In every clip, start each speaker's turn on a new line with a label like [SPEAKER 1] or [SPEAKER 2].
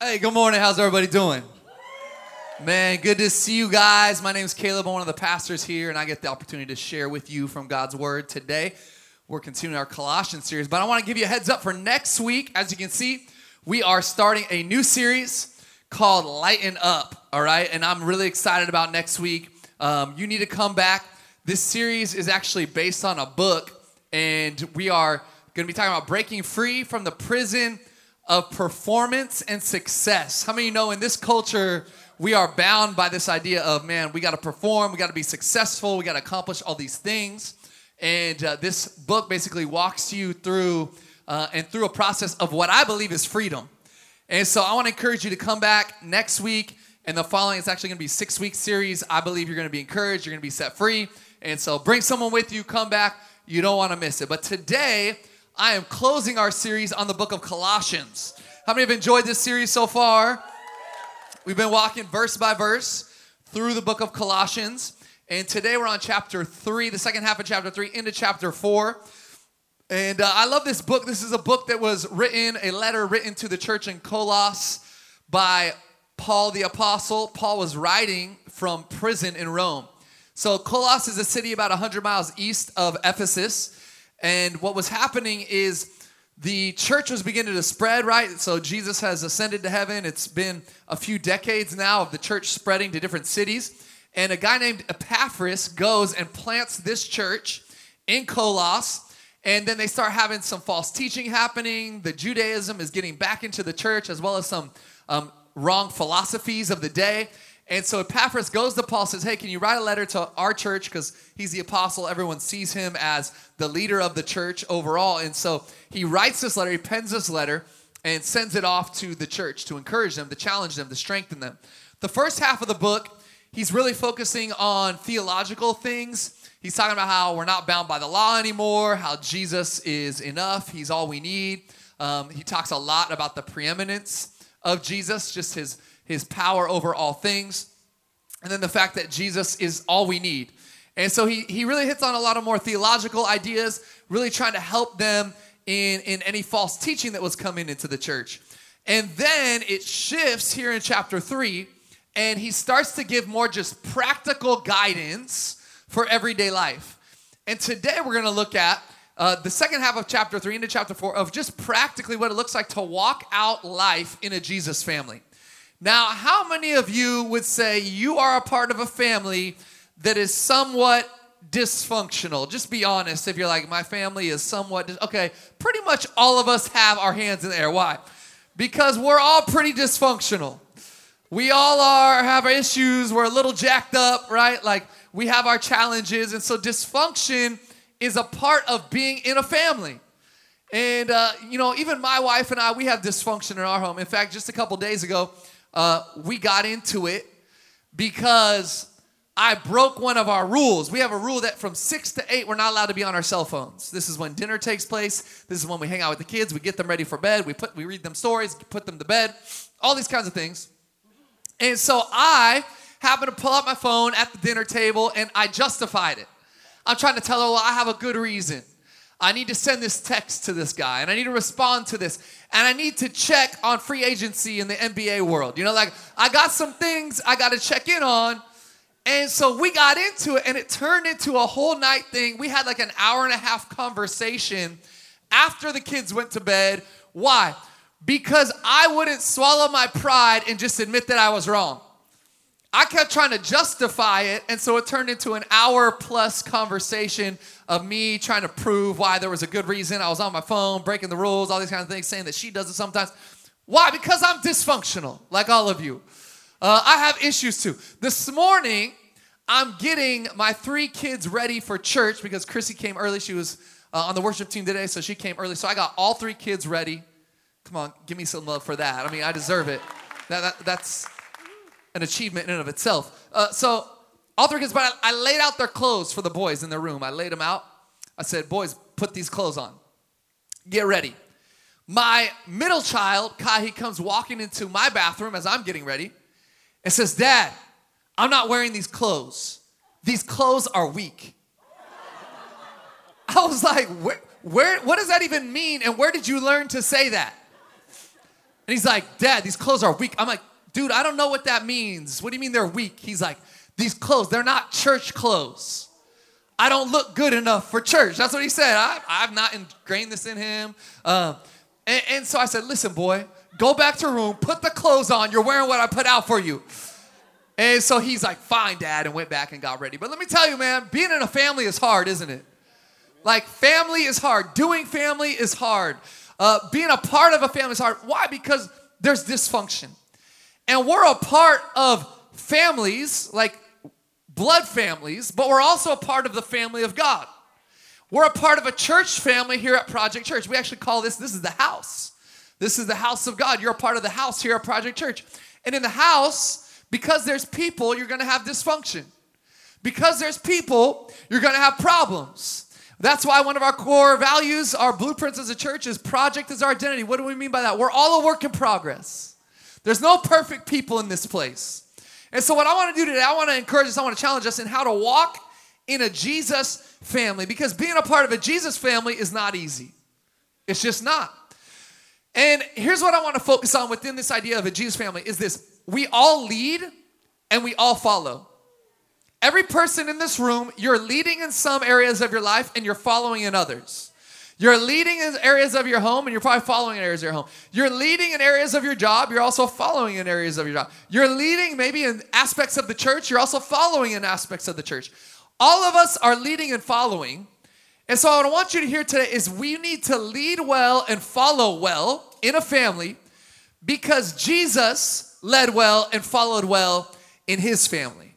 [SPEAKER 1] Hey, good morning. How's everybody doing? Man, good to see you guys. My name is Caleb. I'm one of the pastors here, and I get the opportunity to share with you from God's Word today. We're continuing our Colossians series, but I want to give you a heads up for next week. As you can see, we are starting a new series called Lighten Up, all right? And I'm really excited about next week. Um, you need to come back. This series is actually based on a book, and we are going to be talking about breaking free from the prison of performance and success. How many you know in this culture, we are bound by this idea of, man, we got to perform, we got to be successful, we got to accomplish all these things. And uh, this book basically walks you through uh, and through a process of what I believe is freedom. And so I want to encourage you to come back next week and the following. It's actually going to be a six week series. I believe you're going to be encouraged, you're going to be set free. And so bring someone with you, come back. You don't want to miss it. But today, I am closing our series on the book of Colossians. How many have enjoyed this series so far? We've been walking verse by verse through the book of Colossians. And today we're on chapter three, the second half of chapter three, into chapter four. And uh, I love this book. This is a book that was written, a letter written to the church in Colossus by Paul the Apostle. Paul was writing from prison in Rome. So, Colossus is a city about 100 miles east of Ephesus. And what was happening is the church was beginning to spread, right? So Jesus has ascended to heaven. It's been a few decades now of the church spreading to different cities. And a guy named Epaphras goes and plants this church in Colossus. And then they start having some false teaching happening. The Judaism is getting back into the church, as well as some um, wrong philosophies of the day. And so Epaphras goes to Paul, says, Hey, can you write a letter to our church? Because he's the apostle. Everyone sees him as the leader of the church overall. And so he writes this letter, he pens this letter, and sends it off to the church to encourage them, to challenge them, to strengthen them. The first half of the book, he's really focusing on theological things. He's talking about how we're not bound by the law anymore, how Jesus is enough, he's all we need. Um, he talks a lot about the preeminence of Jesus, just his his power over all things, and then the fact that Jesus is all we need. And so he, he really hits on a lot of more theological ideas, really trying to help them in, in any false teaching that was coming into the church. And then it shifts here in chapter three, and he starts to give more just practical guidance for everyday life. And today we're to look at uh, the second half of chapter three into chapter four of just practically what it looks like to walk out life in a Jesus family. Now, how many of you would say you are a part of a family that is somewhat dysfunctional? Just be honest if you're like, my family is somewhat, dis-. okay, pretty much all of us have our hands in the air. Why? Because we're all pretty dysfunctional. We all are, have our issues, we're a little jacked up, right? Like, we have our challenges, and so dysfunction is a part of being in a family. And, uh, you know, even my wife and I, we have dysfunction in our home. In fact, just a couple days ago, uh, we got into it because I broke one of our rules. We have a rule that from six to eight, we're not allowed to be on our cell phones. This is when dinner takes place. This is when we hang out with the kids. We get them ready for bed. We put we read them stories, put them to bed, all these kinds of things. And so I happened to pull out my phone at the dinner table and I justified it. I'm trying to tell her, well, I have a good reason. I need to send this text to this guy and I need to respond to this and I need to check on free agency in the NBA world. You know, like I got some things I got to check in on. And so we got into it and it turned into a whole night thing. We had like an hour and a half conversation after the kids went to bed. Why? Because I wouldn't swallow my pride and just admit that I was wrong. I kept trying to justify it, and so it turned into an hour plus conversation of me trying to prove why there was a good reason. I was on my phone, breaking the rules, all these kinds of things, saying that she does it sometimes. Why? Because I'm dysfunctional, like all of you. Uh, I have issues too. This morning, I'm getting my three kids ready for church because Chrissy came early. She was uh, on the worship team today, so she came early. So I got all three kids ready. Come on, give me some love for that. I mean, I deserve it. That, that, that's an achievement in and of itself. Uh, so all three kids, but I, I laid out their clothes for the boys in their room. I laid them out. I said, boys, put these clothes on. Get ready. My middle child, Kai, he comes walking into my bathroom as I'm getting ready and says, Dad, I'm not wearing these clothes. These clothes are weak. I was like, where, where, what does that even mean? And where did you learn to say that? And he's like, Dad, these clothes are weak. I'm like, dude, I don't know what that means. What do you mean they're weak? He's like, these clothes, they're not church clothes. I don't look good enough for church. That's what he said. I, have not ingrained this in him. Um, and, and so I said, listen, boy, go back to room, put the clothes on. You're wearing what I put out for you. And so he's like, fine, dad, and went back and got ready. But let me tell you, man, being in a family is hard, isn't it? Like, family is hard. Doing family is hard. Uh, being a part of a family is hard. Why? Because there's dysfunction. And we're a part of families, like blood families, but we're also a part of the family of God. We're a part of a church family here at Project Church. We actually call this, this is the house. This is the house of God. You're a part of the house here at Project Church. And in the house, because there's people, you're gonna have dysfunction. Because there's people, you're gonna have problems. That's why one of our core values, our blueprints as a church, is project is our identity. What do we mean by that? We're all a work in progress. There's no perfect people in this place. And so, what I want to do today, I want to encourage us, I want to challenge us in how to walk in a Jesus family because being a part of a Jesus family is not easy. It's just not. And here's what I want to focus on within this idea of a Jesus family is this we all lead and we all follow. Every person in this room, you're leading in some areas of your life and you're following in others. You're leading in areas of your home and you're probably following in areas of your home. You're leading in areas of your job, you're also following in areas of your job. You're leading maybe in aspects of the church, you're also following in aspects of the church. All of us are leading and following. And so, what I want you to hear today is we need to lead well and follow well in a family because Jesus led well, and followed well in his family.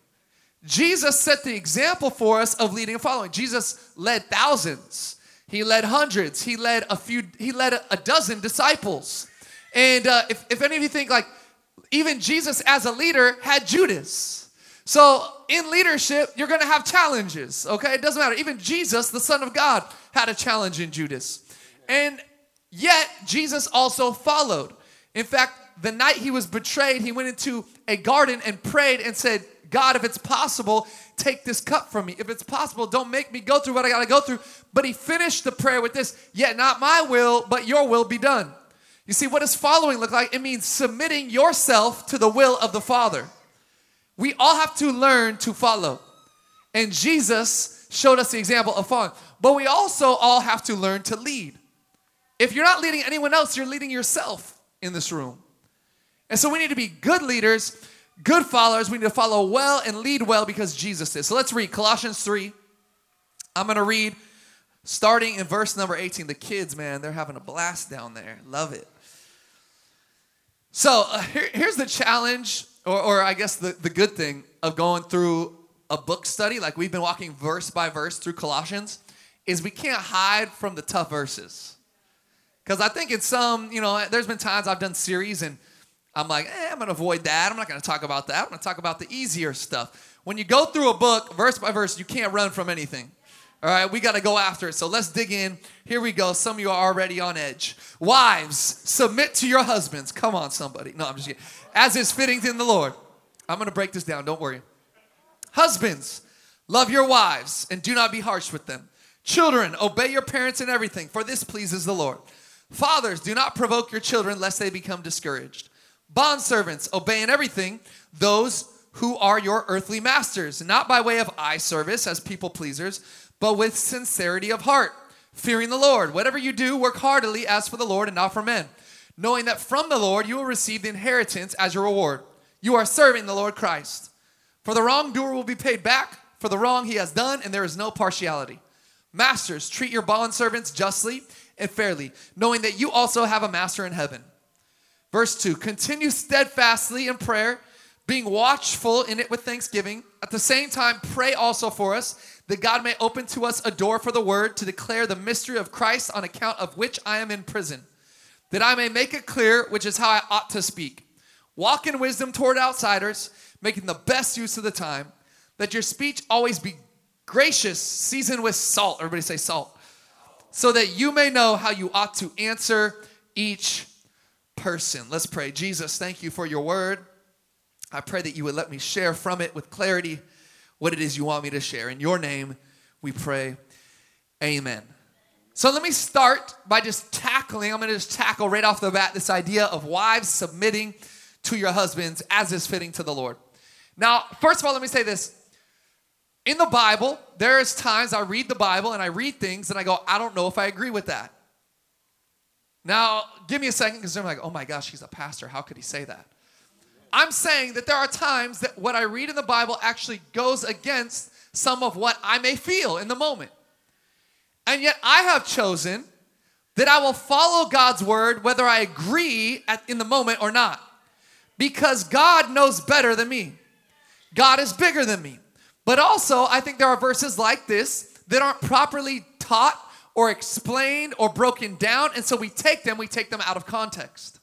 [SPEAKER 1] Jesus set the example for us of leading and following. Jesus led thousands. He led hundreds. He led a few, he led a, a dozen disciples. And uh, if, if any of you think like, even Jesus as a leader had Judas. So in leadership, you're gonna have challenges, okay? It doesn't matter. Even Jesus, the Son of God, had a challenge in Judas. And yet, Jesus also followed. In fact, the night he was betrayed, he went into a garden and prayed and said, God, if it's possible, take this cup from me. If it's possible, don't make me go through what I got to go through. But he finished the prayer with this, yet not my will, but your will be done. You see, what does following look like? It means submitting yourself to the will of the Father. We all have to learn to follow. And Jesus showed us the example of following. But we also all have to learn to lead. If you're not leading anyone else, you're leading yourself in this room. And so we need to be good leaders, good followers. We need to follow well and lead well because Jesus is. So let's read Colossians 3. I'm going to read starting in verse number 18. The kids, man, they're having a blast down there. Love it. So uh, here, here's the challenge, or, or I guess the, the good thing of going through a book study, like we've been walking verse by verse through Colossians, is we can't hide from the tough verses. Because I think in some, you know, there's been times I've done series and I'm like, eh, I'm gonna avoid that. I'm not gonna talk about that. I'm gonna talk about the easier stuff. When you go through a book, verse by verse, you can't run from anything. All right, we got to go after it. So let's dig in. Here we go. Some of you are already on edge. Wives, submit to your husbands. Come on, somebody. No, I'm just kidding. As is fitting in the Lord. I'm going to break this down. Don't worry. Husbands, love your wives and do not be harsh with them. Children, obey your parents in everything, for this pleases the Lord. Fathers, do not provoke your children lest they become discouraged. Bondservants, obey in everything those who are your earthly masters, not by way of eye service as people pleasers, but with sincerity of heart, fearing the Lord. Whatever you do, work heartily as for the Lord and not for men, knowing that from the Lord you will receive the inheritance as your reward. You are serving the Lord Christ. For the wrongdoer will be paid back for the wrong he has done, and there is no partiality. Masters, treat your bondservants justly and fairly, knowing that you also have a master in heaven. Verse 2 Continue steadfastly in prayer, being watchful in it with thanksgiving. At the same time, pray also for us, that God may open to us a door for the word to declare the mystery of Christ, on account of which I am in prison, that I may make it clear which is how I ought to speak. Walk in wisdom toward outsiders, making the best use of the time. That your speech always be gracious, seasoned with salt. Everybody say salt. So that you may know how you ought to answer each person. Let's pray. Jesus, thank you for your word. I pray that you would let me share from it with clarity what it is you want me to share. In your name, we pray. Amen. So let me start by just tackling, I'm gonna just tackle right off the bat this idea of wives submitting to your husbands as is fitting to the Lord. Now, first of all, let me say this. In the Bible, there's times I read the Bible and I read things and I go, I don't know if I agree with that. Now, give me a second because I'm like, oh my gosh, he's a pastor. How could he say that? I'm saying that there are times that what I read in the Bible actually goes against some of what I may feel in the moment. And yet I have chosen that I will follow God's word whether I agree at, in the moment or not. Because God knows better than me. God is bigger than me. But also, I think there are verses like this that aren't properly taught or explained or broken down. And so we take them, we take them out of context.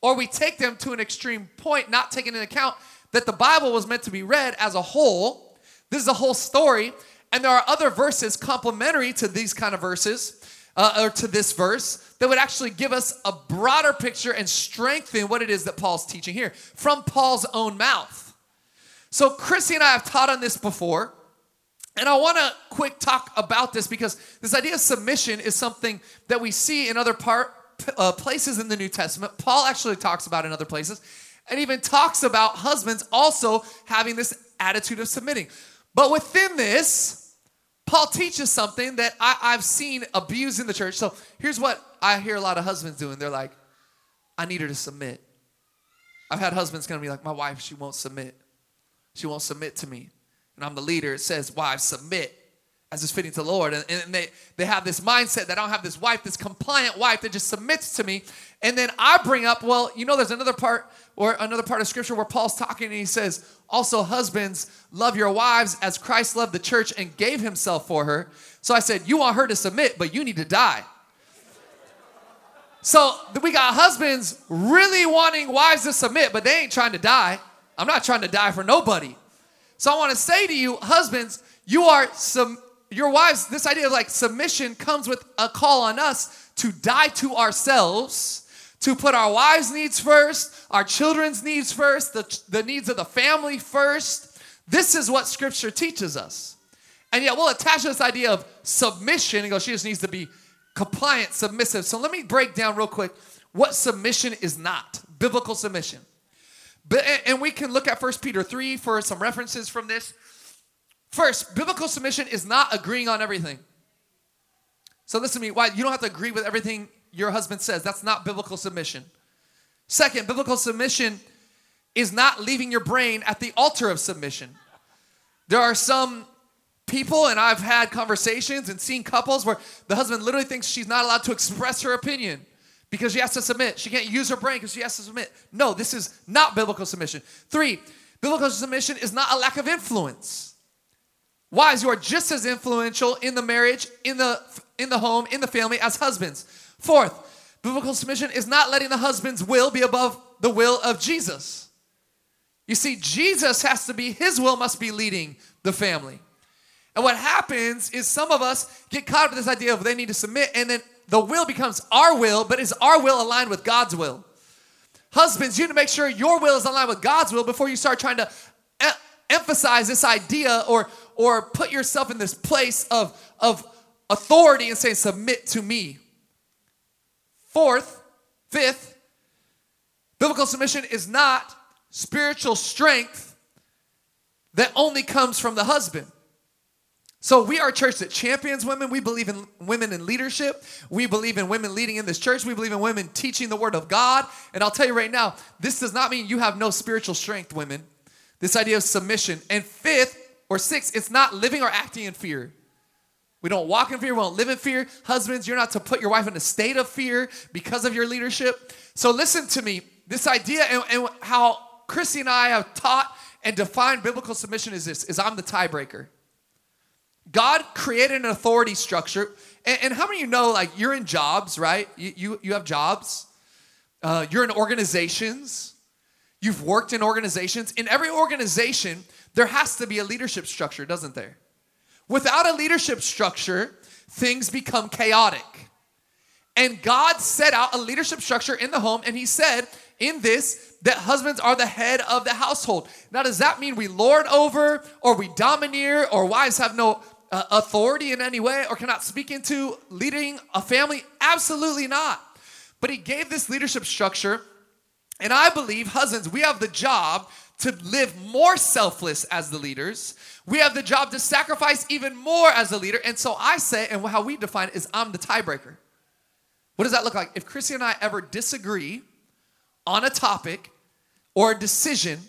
[SPEAKER 1] Or we take them to an extreme point, not taking into account that the Bible was meant to be read as a whole. This is a whole story. And there are other verses complementary to these kind of verses, uh, or to this verse, that would actually give us a broader picture and strengthen what it is that Paul's teaching here from Paul's own mouth. So, Chrissy and I have taught on this before. And I want to quick talk about this because this idea of submission is something that we see in other part, uh, places in the New Testament. Paul actually talks about in other places and even talks about husbands also having this attitude of submitting. But within this, Paul teaches something that I, I've seen abused in the church. So here's what I hear a lot of husbands doing. They're like, I need her to submit. I've had husbands to me like, my wife, she won't submit. She won't submit to me. And I'm the leader. It says, wives, submit as is fitting to the Lord. And, and, they, they have this mindset that I don't have this wife, this compliant wife that just submits to me. And then I bring up, well, you know, there's another part or another part of scripture where Paul's talking and he says, also, husbands, love your wives as Christ loved the church and gave himself for her. So I said, you want her to submit, but you need to die. So we got husbands really wanting wives to submit, but they ain't trying to die. I'm not trying to die for nobody. So I want to say to you, husbands, you are some your wives, this idea of like submission comes with a call on us to die to ourselves, to put our wives' needs first, our children's needs first, the, the needs of the family first. This is what scripture teaches us. And yet we'll attach this idea of submission and go, she just needs to be compliant, submissive. So let me break down real quick what submission is not biblical submission. But, and we can look at First Peter 3 for some references from this. First, biblical submission is not agreeing on everything. So listen to me, why you don't have to agree with everything your husband says. That's not biblical submission. Second, biblical submission is not leaving your brain at the altar of submission. There are some people, and I've had conversations and seen couples where the husband literally thinks she's not allowed to express her opinion because she has to submit. She can't use her brain because she has to submit. No, this is not biblical submission. Three, biblical submission is not a lack of influence. Wives, you are just as influential in the marriage, in the in the home, in the family as husbands. Fourth, biblical submission is not letting the husband's will be above the will of Jesus. You see, Jesus has to be, his will must be leading the family. And what happens is some of us get caught up in this idea of they need to submit, and then the will becomes our will, but is our will aligned with God's will? Husbands, you need to make sure your will is aligned with God's will before you start trying to e- emphasize this idea or, or put yourself in this place of, of authority and saying, Submit to me. Fourth, fifth, biblical submission is not spiritual strength that only comes from the husband. So we are a church that champions women. We believe in women in leadership. We believe in women leading in this church. We believe in women teaching the word of God. And I'll tell you right now, this does not mean you have no spiritual strength, women. This idea of submission. And fifth or sixth, it's not living or acting in fear. We don't walk in fear. We don't live in fear. Husbands, you're not to put your wife in a state of fear because of your leadership. So listen to me. This idea and, and how Chrissy and I have taught and defined biblical submission is this, is I'm the tiebreaker. God created an authority structure. And, and, how many of you know, like, you're in jobs, right? You, you, you have jobs. Uh, you're in organizations. You've worked in organizations. In every organization, there has to be a leadership structure, doesn't there? Without a leadership structure, things become chaotic. And God set out a leadership structure in the home, and He said in this that husbands are the head of the household. Now, does that mean we lord over or we domineer or wives have no uh, authority in any way or cannot speak into leading a family? Absolutely not. But he gave this leadership structure. And I believe, husbands, we have the job to live more selfless as the leaders. We have the job to sacrifice even more as a leader. And so I say, and how we define it is I'm the tiebreaker. What does that look like? If Chrissy and I ever disagree on a topic or a decision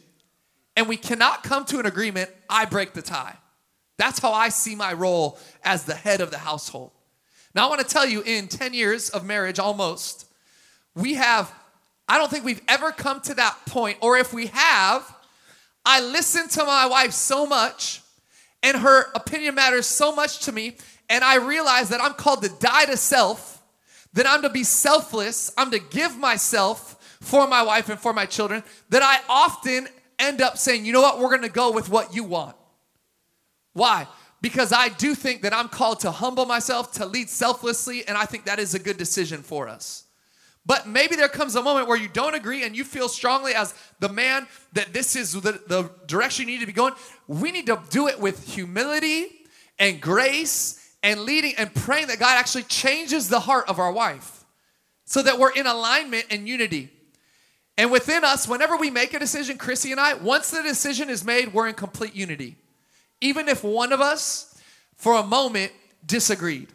[SPEAKER 1] and we cannot come to an agreement, I break the tie. That's how I see my role as the head of the household. Now, I want to tell you, in 10 years of marriage almost, we have, I don't think we've ever come to that point, or if we have, I listen to my wife so much and her opinion matters so much to me, and I realize that I'm called to die to self, that I'm to be selfless, I'm to give myself for my wife and for my children, that I often end up saying, you know what, we're gonna go with what you want. Why? Because I do think that I'm called to humble myself, to lead selflessly, and I think that is a good decision for us. But maybe there comes a moment where you don't agree and you feel strongly as the man that this is the, the direction you need to be going. We need to do it with humility and grace and leading and praying that God actually changes the heart of our wife so that we're in alignment and unity. And within us, whenever we make a decision, Chrissy and I, once the decision is made, we're in complete unity even if one of us for a moment disagreed.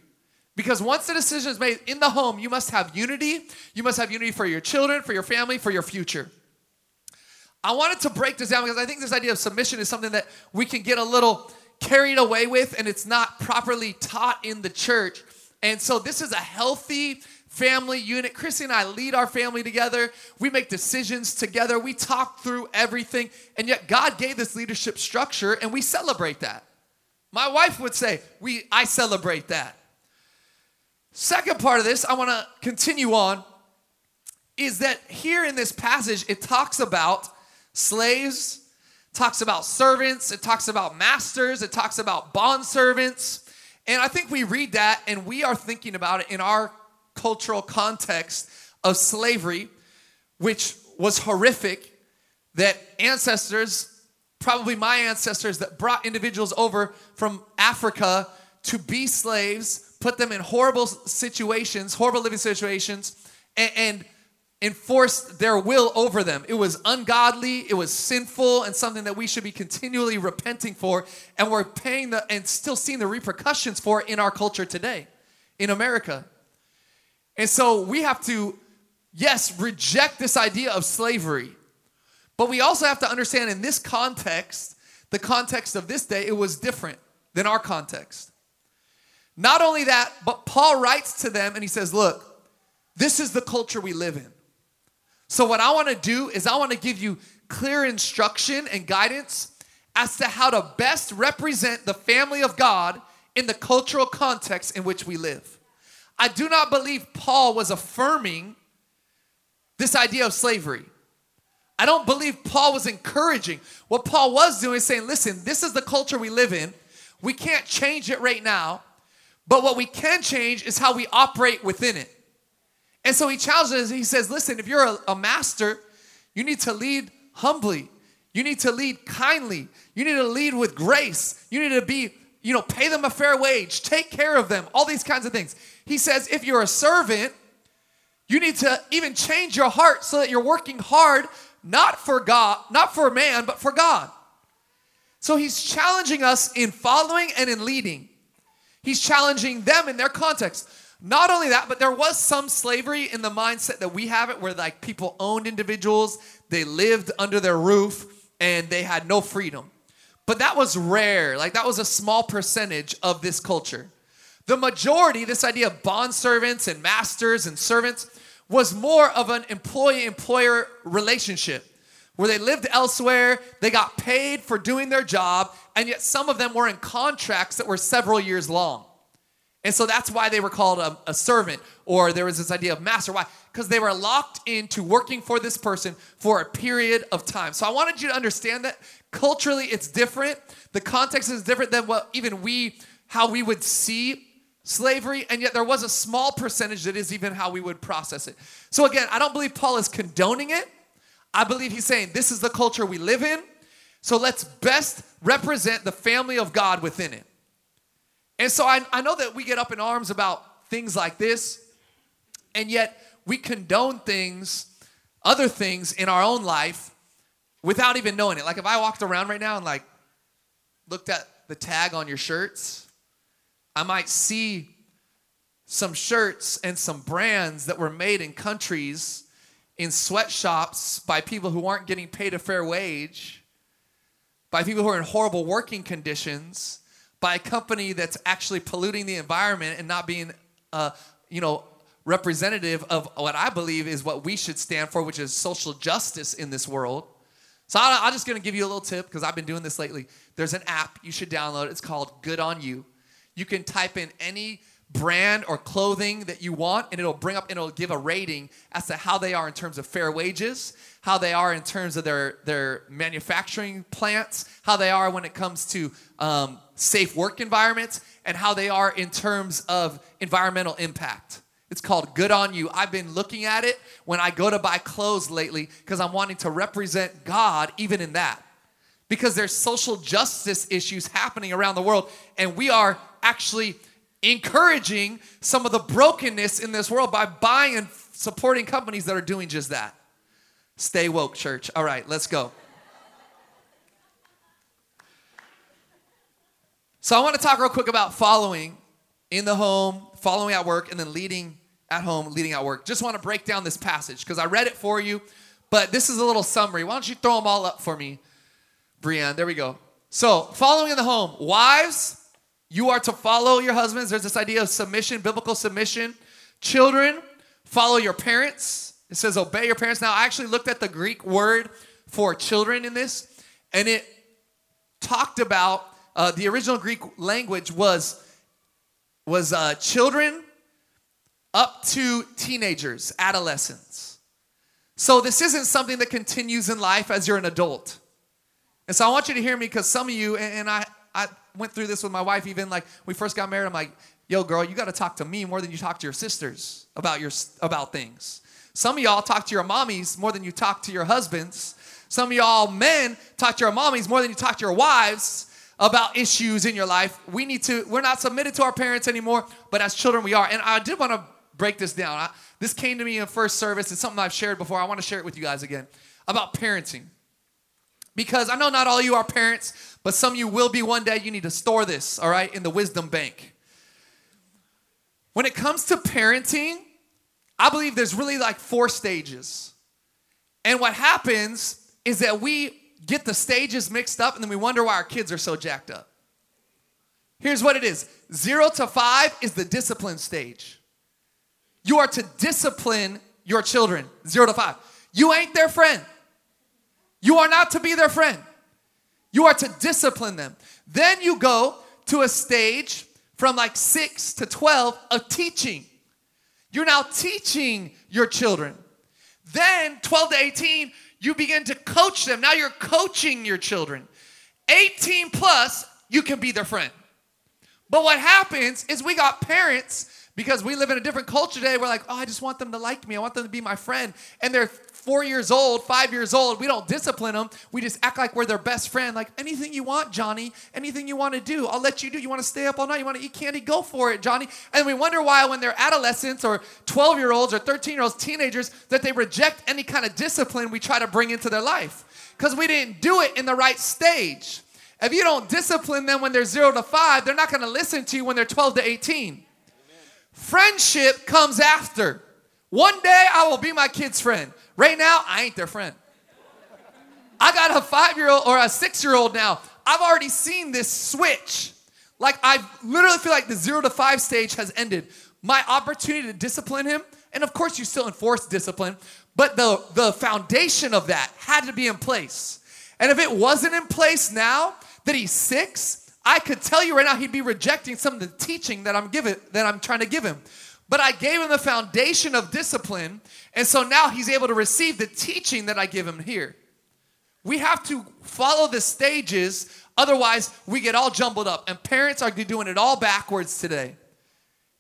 [SPEAKER 1] Because once the decision is made in the home, you must have unity. You must have unity for your children, for your family, for your future. I wanted to break this down because I think this idea of submission is something that we can get a little carried away with and it's not properly taught in the church. And so this is a healthy family unit. Chrissy and I lead our family together. We make decisions together. We talk through everything. And yet God gave this leadership structure and we celebrate that. My wife would say, "We I celebrate that." Second part of this, I want to continue on is that here in this passage it talks about slaves, talks about servants, it talks about masters, it talks about bond servants. And I think we read that and we are thinking about it in our cultural context of slavery, which was horrific, that ancestors, probably my ancestors, that brought individuals over from Africa to be slaves, put them in horrible situations, horrible living situations, and, and enforced their will over them. It was ungodly, it was sinful, and something that we should be continually repenting for, and we're paying the and still seeing the repercussions for in our culture today in America. And so we have to, yes, reject this idea of slavery. But we also have to understand in this context, the context of this day, it was different than our context. Not only that, but Paul writes to them and he says, Look, this is the culture we live in. So, what I want to do is, I want to give you clear instruction and guidance as to how to best represent the family of God in the cultural context in which we live. I do not believe Paul was affirming this idea of slavery. I don't believe Paul was encouraging. What Paul was doing is saying, listen, this is the culture we live in. We can't change it right now, but what we can change is how we operate within it. And so he challenges, he says, listen, if you're a, a master, you need to lead humbly. You need to lead kindly. You need to lead with grace. You need to be, you know, pay them a fair wage, take care of them, all these kinds of things. He says, if you're a servant, you need to even change your heart so that you're working hard, not for God, not for man, but for God. So he's challenging us in following and in leading. He's challenging them in their context. Not only that, but there was some slavery in the mindset that we have it where like people owned individuals, they lived under their roof, and they had no freedom. But that was rare. Like that was a small percentage of this culture. The majority, this idea of bond servants and masters and servants, was more of an employee employer relationship where they lived elsewhere, they got paid for doing their job, and yet some of them were in contracts that were several years long. And so that's why they were called a, a servant, or there was this idea of master. Why? Because they were locked into working for this person for a period of time. So I wanted you to understand that culturally it's different. The context is different than what even we, how we would see slavery, and yet there was a small percentage that is even how we would process it. So, again, I don't believe Paul is condoning it. I believe he's saying this is the culture we live in, so let's best represent the family of God within it. And so I, I know that we get up in arms about things like this, and yet we condone things, other things in our own life without even knowing it. Like if I walked around right now and like looked at the tag on your shirts, I might see some shirts and some brands that were made in countries in sweatshops by people who aren't getting paid a fair wage, by people who are in horrible working conditions, by a company that's actually polluting the environment and not being, uh, you know, representative of what I believe is what we should stand for, which is social justice in this world. So I'm just gonna give you a little tip because I've been doing this lately. There's an app you should download. It's called Good on You. You can type in any brand or clothing that you want and it'll bring up and it'll give a rating as to how they are in terms of fair wages how they are in terms of their their manufacturing plants how they are when it comes to um, safe work environments and how they are in terms of environmental impact it's called Good on You. I've been looking at it when I go to buy clothes lately because I'm wanting to represent God even in that. Because there's social justice issues happening around the world, and we are actually encouraging some of the brokenness in this world by buying and supporting companies that are doing just that. Stay woke, church. All right, let's go. So, I want to talk real quick about following in the home, following at work, and then leading at home, leading at work. Just want to break down this passage because I read it for you, but this is a little summary. Why don't you throw them all up for me, Brienne? There we go. So, following in the home, wives, you are to follow your husbands. There's this idea of submission, biblical submission. Children, follow your parents. It says obey your parents. Now, I actually looked at the Greek word for children in this, and it talked about uh, the original Greek language was was uh, children up to teenagers, adolescents. So this isn't something that continues in life as you're an adult. And so I want you to hear me because some of you, and I, I went through this with my wife even like we first got married. I'm like, yo, girl, you got to talk to me more than you talk to your sisters about your about things. Some of y'all talk to your mommies more than you talk to your husbands. Some of y'all men talk to your mommies more than you talk to your wives about issues in your life. We need to, we're not submitted to our parents anymore, but as children we are. And I did want to break this down. I, this came to me in first service. It's something I've shared before. I want to share it with you guys again about parenting. Because I know not all you are parents, but some of you will be one day. You need to store this, all right, in the wisdom bank. When it comes to parenting, I believe there's really like four stages. And what happens is that we get the stages mixed up and then we wonder why our kids are so jacked up. Here's what it is zero to five is the discipline stage. You are to discipline your children, zero to five. You ain't their friend. You are not to be their friend. You are to discipline them. Then you go to a stage from like 6 to 12 of teaching. You're now teaching your children. Then 12 to 18, you begin to coach them. Now you're coaching your children. 18 plus, you can be their friend. But what happens is we got parents because we live in a different culture today. We're like, oh, I just want them to like me. I want them to be my friend. And they're four years old, five years old. We don't discipline them. We just act like we're their best friend. Like, anything you want, Johnny, anything you want to do, I'll let you do. You want to stay up all night? You want to eat candy? Go for it, Johnny. And we wonder why, when they're adolescents or 12 year olds or 13 year olds, teenagers, that they reject any kind of discipline we try to bring into their life because we didn't do it in the right stage. If you don't discipline them when they're zero to five, they're not going to listen to you when they're 12 to 18. Friendship comes after. One day I will be my kid's friend. Right now, I ain't their friend. I got a five year old or a six year old now. I've already seen this switch. Like, I literally feel like the zero to five stage has ended. My opportunity to discipline him, and of course, you still enforce discipline, but the, the foundation of that had to be in place. And if it wasn't in place now that he's six, I could tell you right now he'd be rejecting some of the teaching that I'm giving that I'm trying to give him. But I gave him the foundation of discipline, and so now he's able to receive the teaching that I give him here. We have to follow the stages, otherwise we get all jumbled up. And parents are doing it all backwards today.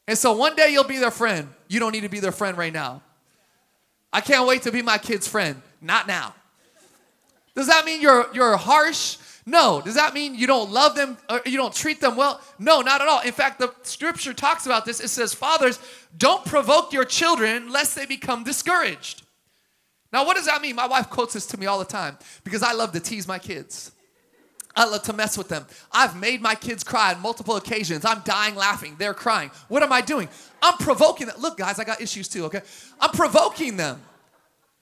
[SPEAKER 1] And so one day you'll be their friend. You don't need to be their friend right now. I can't wait to be my kid's friend. Not now. Does that mean you're you're harsh? No. Does that mean you don't love them or you don't treat them well? No, not at all. In fact, the scripture talks about this. It says, Fathers, don't provoke your children lest they become discouraged. Now, what does that mean? My wife quotes this to me all the time because I love to tease my kids. I love to mess with them. I've made my kids cry on multiple occasions. I'm dying laughing. They're crying. What am I doing? I'm provoking them. Look, guys, I got issues too, okay? I'm provoking them.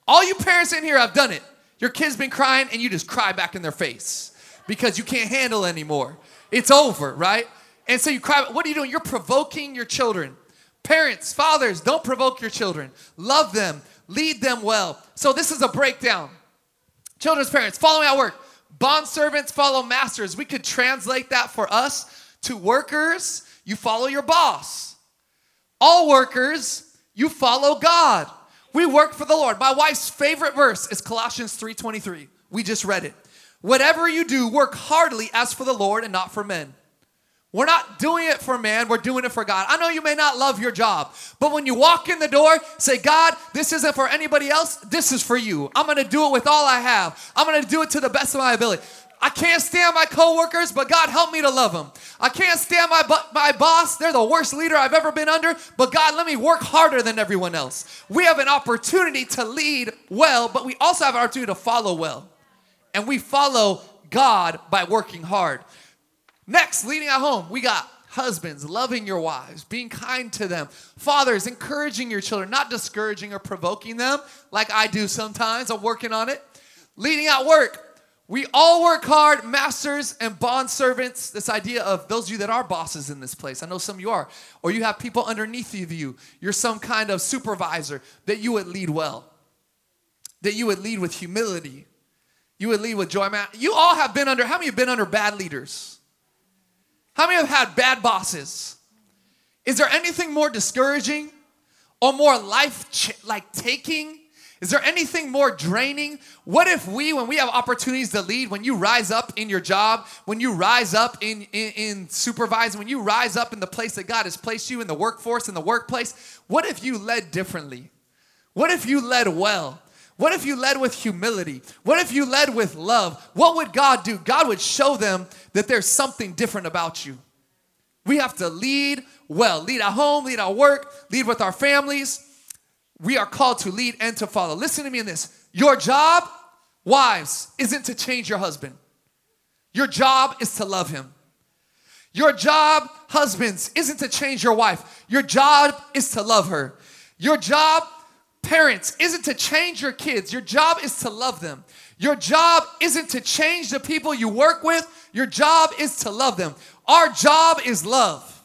[SPEAKER 1] All you parents in here I've done it. Your kid's been crying and you just cry back in their face because you can't handle anymore. It's over, right? And so you cry. What are you doing? You're provoking your children. Parents, fathers, don't provoke your children. Love them, lead them well. So this is a breakdown. Children's parents, following at work. Bond servants follow masters. We could translate that for us to workers, you follow your boss. All workers, you follow God. We work for the Lord. My wife's favorite verse is Colossians 3:23. We just read it. Whatever you do, work heartily as for the Lord and not for men. We're not doing it for man, we're doing it for God. I know you may not love your job, but when you walk in the door, say, God, this isn't for anybody else, this is for you. I'm gonna do it with all I have. I'm gonna do it to the best of my ability. I can't stand my coworkers, but God help me to love them. I can't stand my my boss; they're the worst leader I've ever been under. But God, let me work harder than everyone else. We have an opportunity to lead well, but we also have an opportunity to follow well, and we follow God by working hard. Next, leading at home, we got husbands loving your wives, being kind to them, fathers encouraging your children, not discouraging or provoking them like I do sometimes. I'm working on it. Leading at work, we all work hard, masters and bond servants. This idea of those of you that are bosses in this place, I know some of you are, or you have people underneath you, you're some kind of supervisor, that you would lead well, that you would lead with humility, you would lead with joy. Man, you all have been under, how many have been under bad leaders? How many have had bad bosses? Is there anything more discouraging or more life like taking? Is there anything more draining? What if we, when we have opportunities to lead, when you rise up in your job, when you rise up in, in, in supervising, when you rise up in the place that God has placed you in the workforce, in the workplace, what if you led differently? What if you led well? What if you led with humility? What if you led with love? What would God do? God would show them that there's something different about you. We have to lead well, lead at home, lead at work, lead with our families. We are called to lead and to follow. Listen to me in this. Your job, wives, isn't to change your husband. Your job is to love him. Your job, husbands, isn't to change your wife. Your job is to love her. Your job, Parents, isn't to change your kids. Your job is to love them. Your job isn't to change the people you work with. Your job is to love them. Our job is love.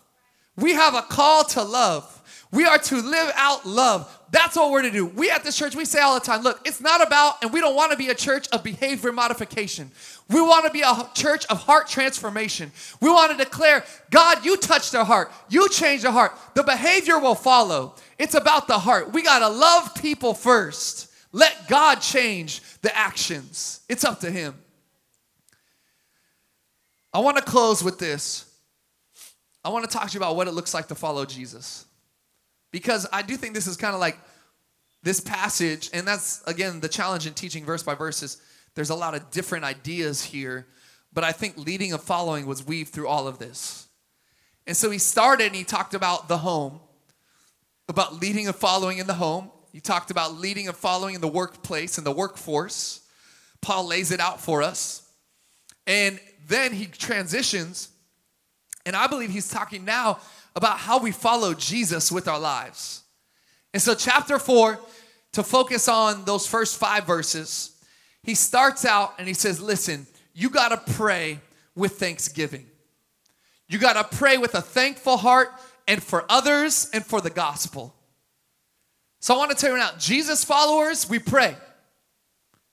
[SPEAKER 1] We have a call to love. We are to live out love. That's what we're to do. We at this church, we say all the time look, it's not about, and we don't want to be a church of behavior modification. We want to be a church of heart transformation. We want to declare, God, you touch their heart, you change their heart. The behavior will follow. It's about the heart. We got to love people first. Let God change the actions. It's up to Him. I want to close with this. I want to talk to you about what it looks like to follow Jesus. Because I do think this is kind of like this passage, and that's again the challenge in teaching verse by verse is there's a lot of different ideas here, but I think leading and following was weaved through all of this. And so he started and he talked about the home about leading and following in the home. He talked about leading and following in the workplace and the workforce. Paul lays it out for us. And then he transitions, and I believe he's talking now about how we follow Jesus with our lives. And so, chapter four, to focus on those first five verses, he starts out and he says, Listen, you got to pray with thanksgiving. You got to pray with a thankful heart and for others and for the gospel. So I want to tell you now, Jesus followers, we pray.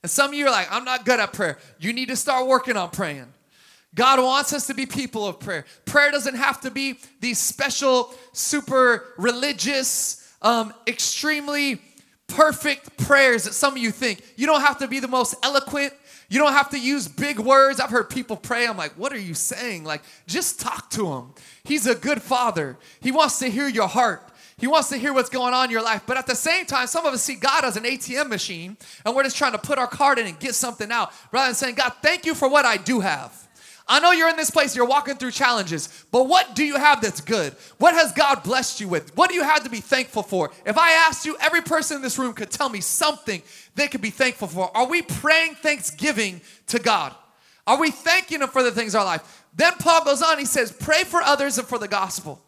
[SPEAKER 1] And some of you are like, I'm not good at prayer. You need to start working on praying. God wants us to be people of prayer. Prayer doesn't have to be these special, super religious, um, extremely perfect prayers that some of you think. You don't have to be the most eloquent. You don't have to use big words. I've heard people pray. I'm like, what are you saying? Like, just talk to him. He's a good father. He wants to hear your heart. He wants to hear what's going on in your life. But at the same time, some of us see God as an ATM machine and we're just trying to put our card in and get something out rather than saying, God, thank you for what I do have. I know you're in this place, you're walking through challenges, but what do you have that's good? What has God blessed you with? What do you have to be thankful for? If I asked you, every person in this room could tell me something they could be thankful for. Are we praying thanksgiving to God? Are we thanking Him for the things in our life? Then Paul goes on, he says, Pray for others and for the gospel.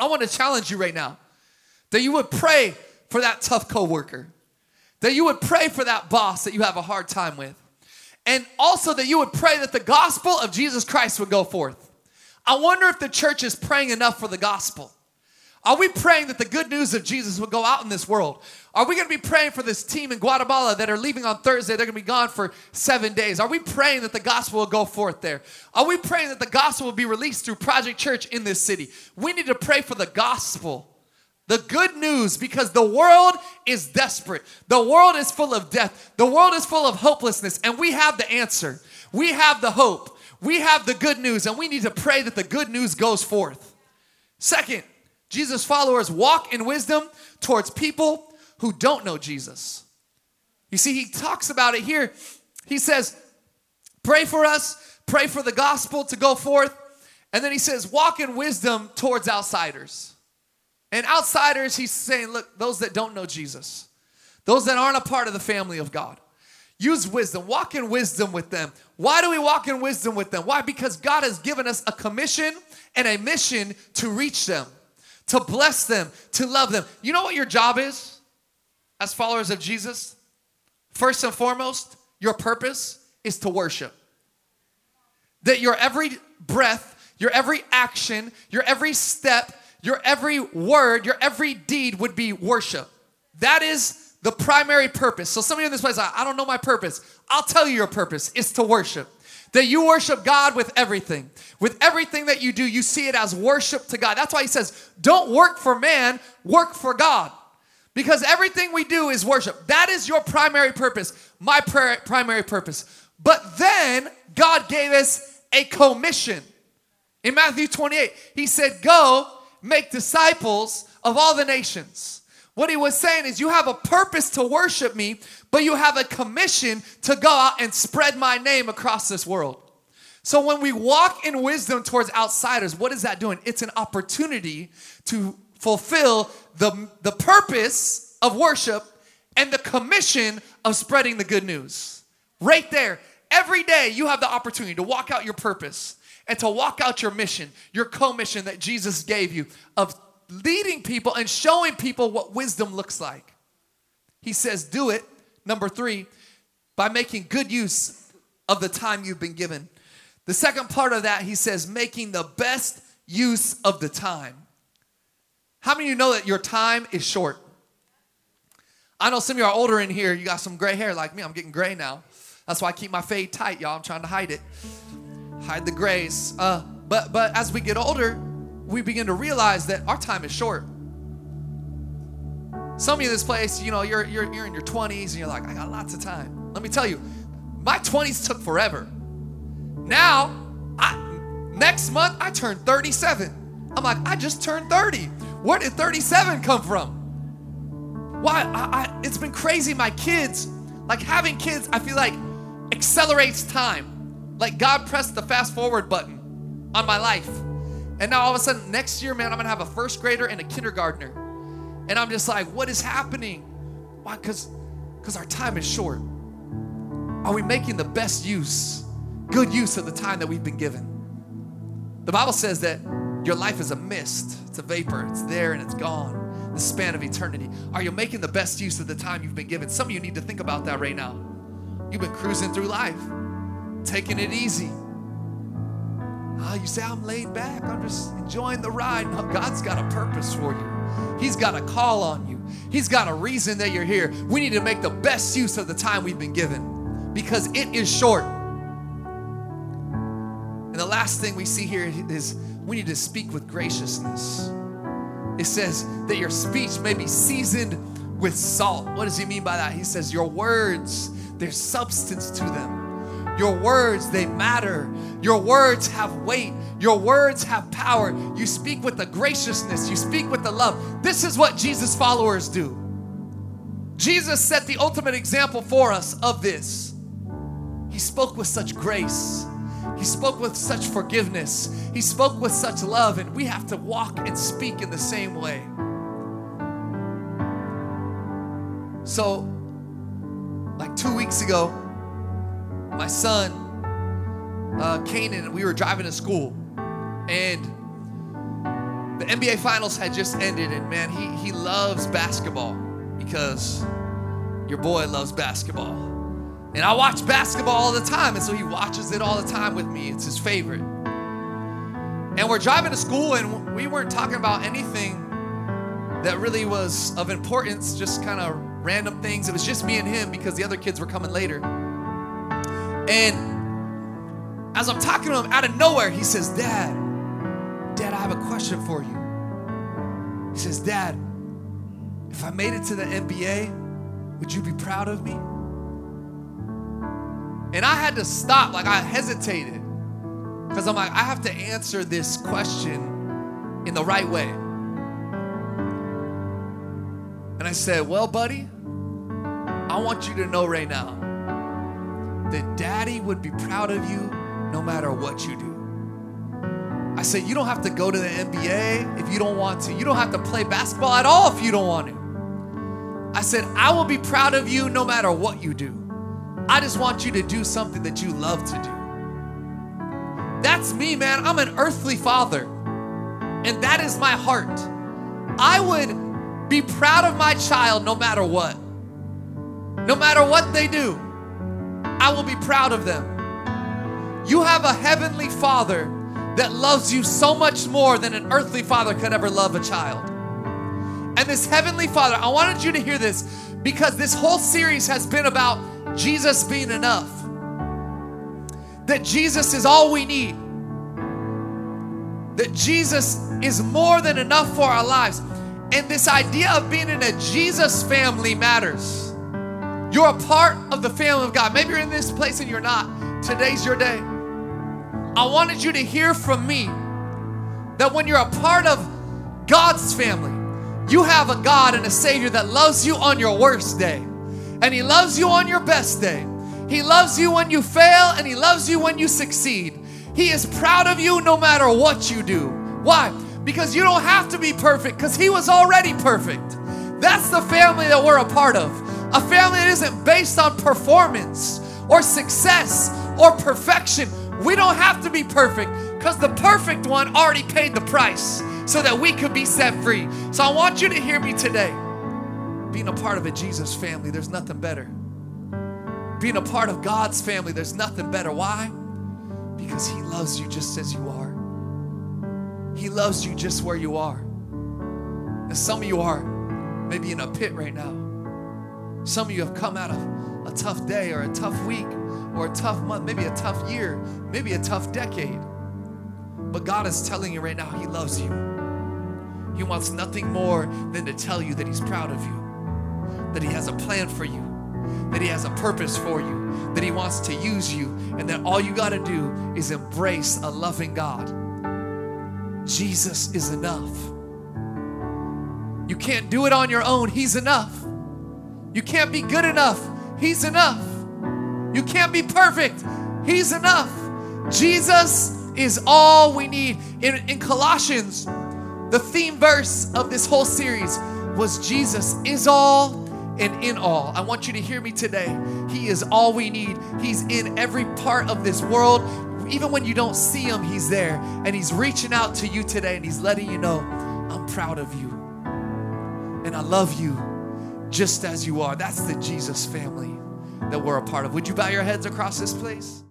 [SPEAKER 1] I want to challenge you right now that you would pray for that tough coworker, that you would pray for that boss that you have a hard time with, and also that you would pray that the gospel of Jesus Christ would go forth. I wonder if the church is praying enough for the gospel. Are we praying that the good news of Jesus will go out in this world? Are we going to be praying for this team in Guatemala that are leaving on Thursday? They're going to be gone for seven days. Are we praying that the gospel will go forth there? Are we praying that the gospel will be released through Project Church in this city? We need to pray for the gospel. The good news, because the world is desperate. The world is full of death. The world is full of hopelessness, and we have the answer. We have the hope. We have the good news, and we need to pray that the good news goes forth. Second, Jesus' followers walk in wisdom towards people who don't know Jesus. You see, he talks about it here. He says, Pray for us, pray for the gospel to go forth. And then he says, Walk in wisdom towards outsiders. And outsiders, he's saying, Look, those that don't know Jesus, those that aren't a part of the family of God. Use wisdom. Walk in wisdom with them. Why do we walk in wisdom with them? Why? Because God has given us a commission and a mission to reach them, to bless them, to love them. You know what your job is? as followers of Jesus, first and foremost, your purpose is to worship. That your every breath, your every action, your every step, your every word, your every deed would be worship. That is the primary purpose. So, some of you in this place, I don't know my purpose. I'll tell you your purpose is to worship. That you worship God with everything. With everything that you do, you see it as worship to God. That's why he says, don't work for man, work for God. Because everything we do is worship. That is your primary purpose, my primary purpose. But then God gave us a commission. In Matthew 28, he said, Go make disciples of all the nations. What he was saying is, you have a purpose to worship me, but you have a commission to go out and spread my name across this world. So when we walk in wisdom towards outsiders, what is that doing? It's an opportunity to fulfill the, the purpose of worship and the commission of spreading the good news. Right there. Every day you have the opportunity to walk out your purpose and to walk out your mission, your commission that Jesus gave you of leading people and showing people what wisdom looks like. He says, do it, number three, by making good use of the time you've been given. The second part of that, he says, making the best use of the time. How many of you know that your time is short? I know some of you are older in here. You got some gray hair like me. I'm getting gray now. That's why I keep my fade tight, y'all. I'm trying to hide it, hide the grace. Uh, but but as we get older, we begin to realize that our time is short. Some of you in this place, you know, you're you're you're in your 20s and you're like, I got lots of time. Let me tell you, my 20s took forever. Now, I next month I turn 37. I'm like, I just turned 30. Where did 37 come from? Why? I, I, it's been crazy. My kids, like having kids, I feel like accelerates time. Like God pressed the fast forward button on my life. And now all of a sudden, next year, man, I'm gonna have a first grader and a kindergartner. And I'm just like, what is happening? Why? Because because our time is short. Are we making the best use, good use of the time that we've been given? The Bible says that your life is a mist, it's a vapor, it's there and it's gone. The span of eternity. Are you making the best use of the time you've been given? Some of you need to think about that right now. You've been cruising through life, taking it easy. Ah, you say, I'm laid back. I'm just enjoying the ride. No, God's got a purpose for you. He's got a call on you. He's got a reason that you're here. We need to make the best use of the time we've been given because it is short. And the last thing we see here is we need to speak with graciousness. It says that your speech may be seasoned with salt. What does he mean by that? He says, Your words, there's substance to them. Your words, they matter. Your words have weight. Your words have power. You speak with the graciousness, you speak with the love. This is what Jesus' followers do. Jesus set the ultimate example for us of this. He spoke with such grace. He spoke with such forgiveness. He spoke with such love, and we have to walk and speak in the same way. So, like two weeks ago, my son, uh, Kanan, we were driving to school, and the NBA Finals had just ended, and man, he, he loves basketball because your boy loves basketball. And I watch basketball all the time, and so he watches it all the time with me. It's his favorite. And we're driving to school, and we weren't talking about anything that really was of importance, just kind of random things. It was just me and him because the other kids were coming later. And as I'm talking to him out of nowhere, he says, Dad, Dad, I have a question for you. He says, Dad, if I made it to the NBA, would you be proud of me? And I had to stop, like I hesitated. Because I'm like, I have to answer this question in the right way. And I said, Well, buddy, I want you to know right now that daddy would be proud of you no matter what you do. I said, You don't have to go to the NBA if you don't want to. You don't have to play basketball at all if you don't want to. I said, I will be proud of you no matter what you do. I just want you to do something that you love to do. That's me, man. I'm an earthly father, and that is my heart. I would be proud of my child no matter what. No matter what they do, I will be proud of them. You have a heavenly father that loves you so much more than an earthly father could ever love a child. And this heavenly father, I wanted you to hear this because this whole series has been about Jesus being enough. That Jesus is all we need. That Jesus is more than enough for our lives. And this idea of being in a Jesus family matters. You're a part of the family of God. Maybe you're in this place and you're not. Today's your day. I wanted you to hear from me that when you're a part of God's family, you have a God and a Savior that loves you on your worst day, and He loves you on your best day. He loves you when you fail, and He loves you when you succeed. He is proud of you no matter what you do. Why? Because you don't have to be perfect, because He was already perfect. That's the family that we're a part of. A family that isn't based on performance or success or perfection. We don't have to be perfect because the perfect one already paid the price so that we could be set free. So I want you to hear me today. Being a part of a Jesus family, there's nothing better. Being a part of God's family, there's nothing better. Why? Because He loves you just as you are. He loves you just where you are. And some of you are maybe in a pit right now. Some of you have come out of a tough day or a tough week or a tough month, maybe a tough year, maybe a tough decade. But God is telling you right now, He loves you. He wants nothing more than to tell you that He's proud of you, that He has a plan for you, that He has a purpose for you, that He wants to use you, and that all you got to do is embrace a loving God. Jesus is enough. You can't do it on your own, He's enough. You can't be good enough, He's enough. You can't be perfect, He's enough. Jesus is all we need. In, in Colossians, the theme verse of this whole series was Jesus is all and in all. I want you to hear me today. He is all we need. He's in every part of this world. Even when you don't see him, he's there. And he's reaching out to you today and he's letting you know, I'm proud of you. And I love you just as you are. That's the Jesus family that we're a part of. Would you bow your heads across this place?